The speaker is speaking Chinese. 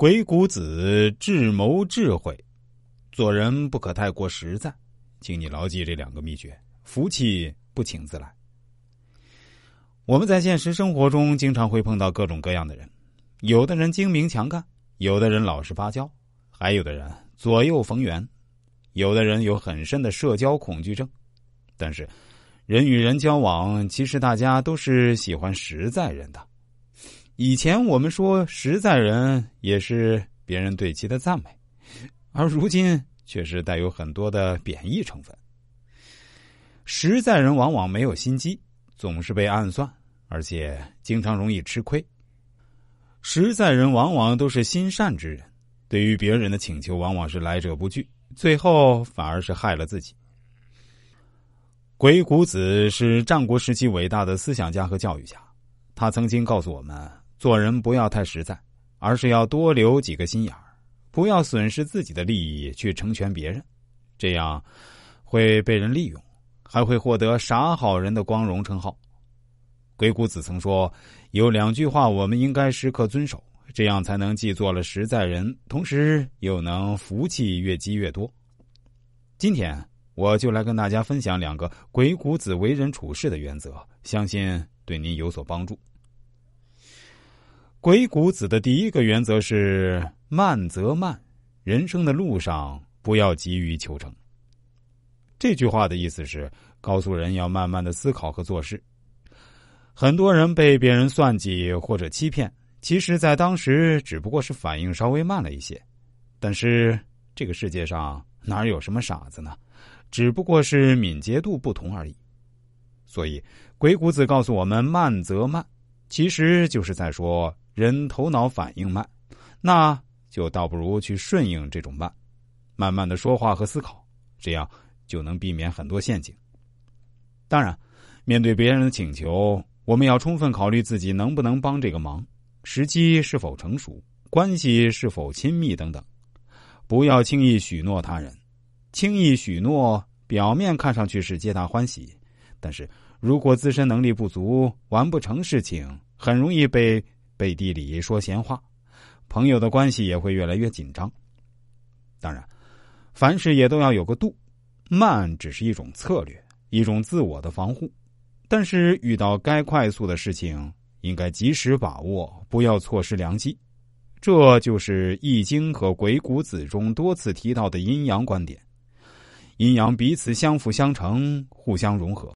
鬼谷子智谋智慧，做人不可太过实在，请你牢记这两个秘诀，福气不请自来。我们在现实生活中经常会碰到各种各样的人，有的人精明强干，有的人老实巴交，还有的人左右逢源，有的人有很深的社交恐惧症。但是，人与人交往，其实大家都是喜欢实在人的。以前我们说实在人也是别人对其的赞美，而如今却是带有很多的贬义成分。实在人往往没有心机，总是被暗算，而且经常容易吃亏。实在人往往都是心善之人，对于别人的请求往往是来者不拒，最后反而是害了自己。鬼谷子是战国时期伟大的思想家和教育家，他曾经告诉我们。做人不要太实在，而是要多留几个心眼儿，不要损失自己的利益去成全别人，这样会被人利用，还会获得傻好人的光荣称号。鬼谷子曾说：“有两句话我们应该时刻遵守，这样才能既做了实在人，同时又能福气越积越多。”今天我就来跟大家分享两个鬼谷子为人处事的原则，相信对您有所帮助。鬼谷子的第一个原则是慢则慢，人生的路上不要急于求成。这句话的意思是告诉人要慢慢的思考和做事。很多人被别人算计或者欺骗，其实在当时只不过是反应稍微慢了一些。但是这个世界上哪有什么傻子呢？只不过是敏捷度不同而已。所以鬼谷子告诉我们慢则慢，其实就是在说。人头脑反应慢，那就倒不如去顺应这种慢，慢慢的说话和思考，这样就能避免很多陷阱。当然，面对别人的请求，我们要充分考虑自己能不能帮这个忙，时机是否成熟，关系是否亲密等等，不要轻易许诺他人。轻易许诺，表面看上去是皆大欢喜，但是如果自身能力不足，完不成事情，很容易被。背地里说闲话，朋友的关系也会越来越紧张。当然，凡事也都要有个度，慢只是一种策略，一种自我的防护。但是遇到该快速的事情，应该及时把握，不要错失良机。这就是《易经》和《鬼谷子》中多次提到的阴阳观点：阴阳彼此相辅相成，互相融合。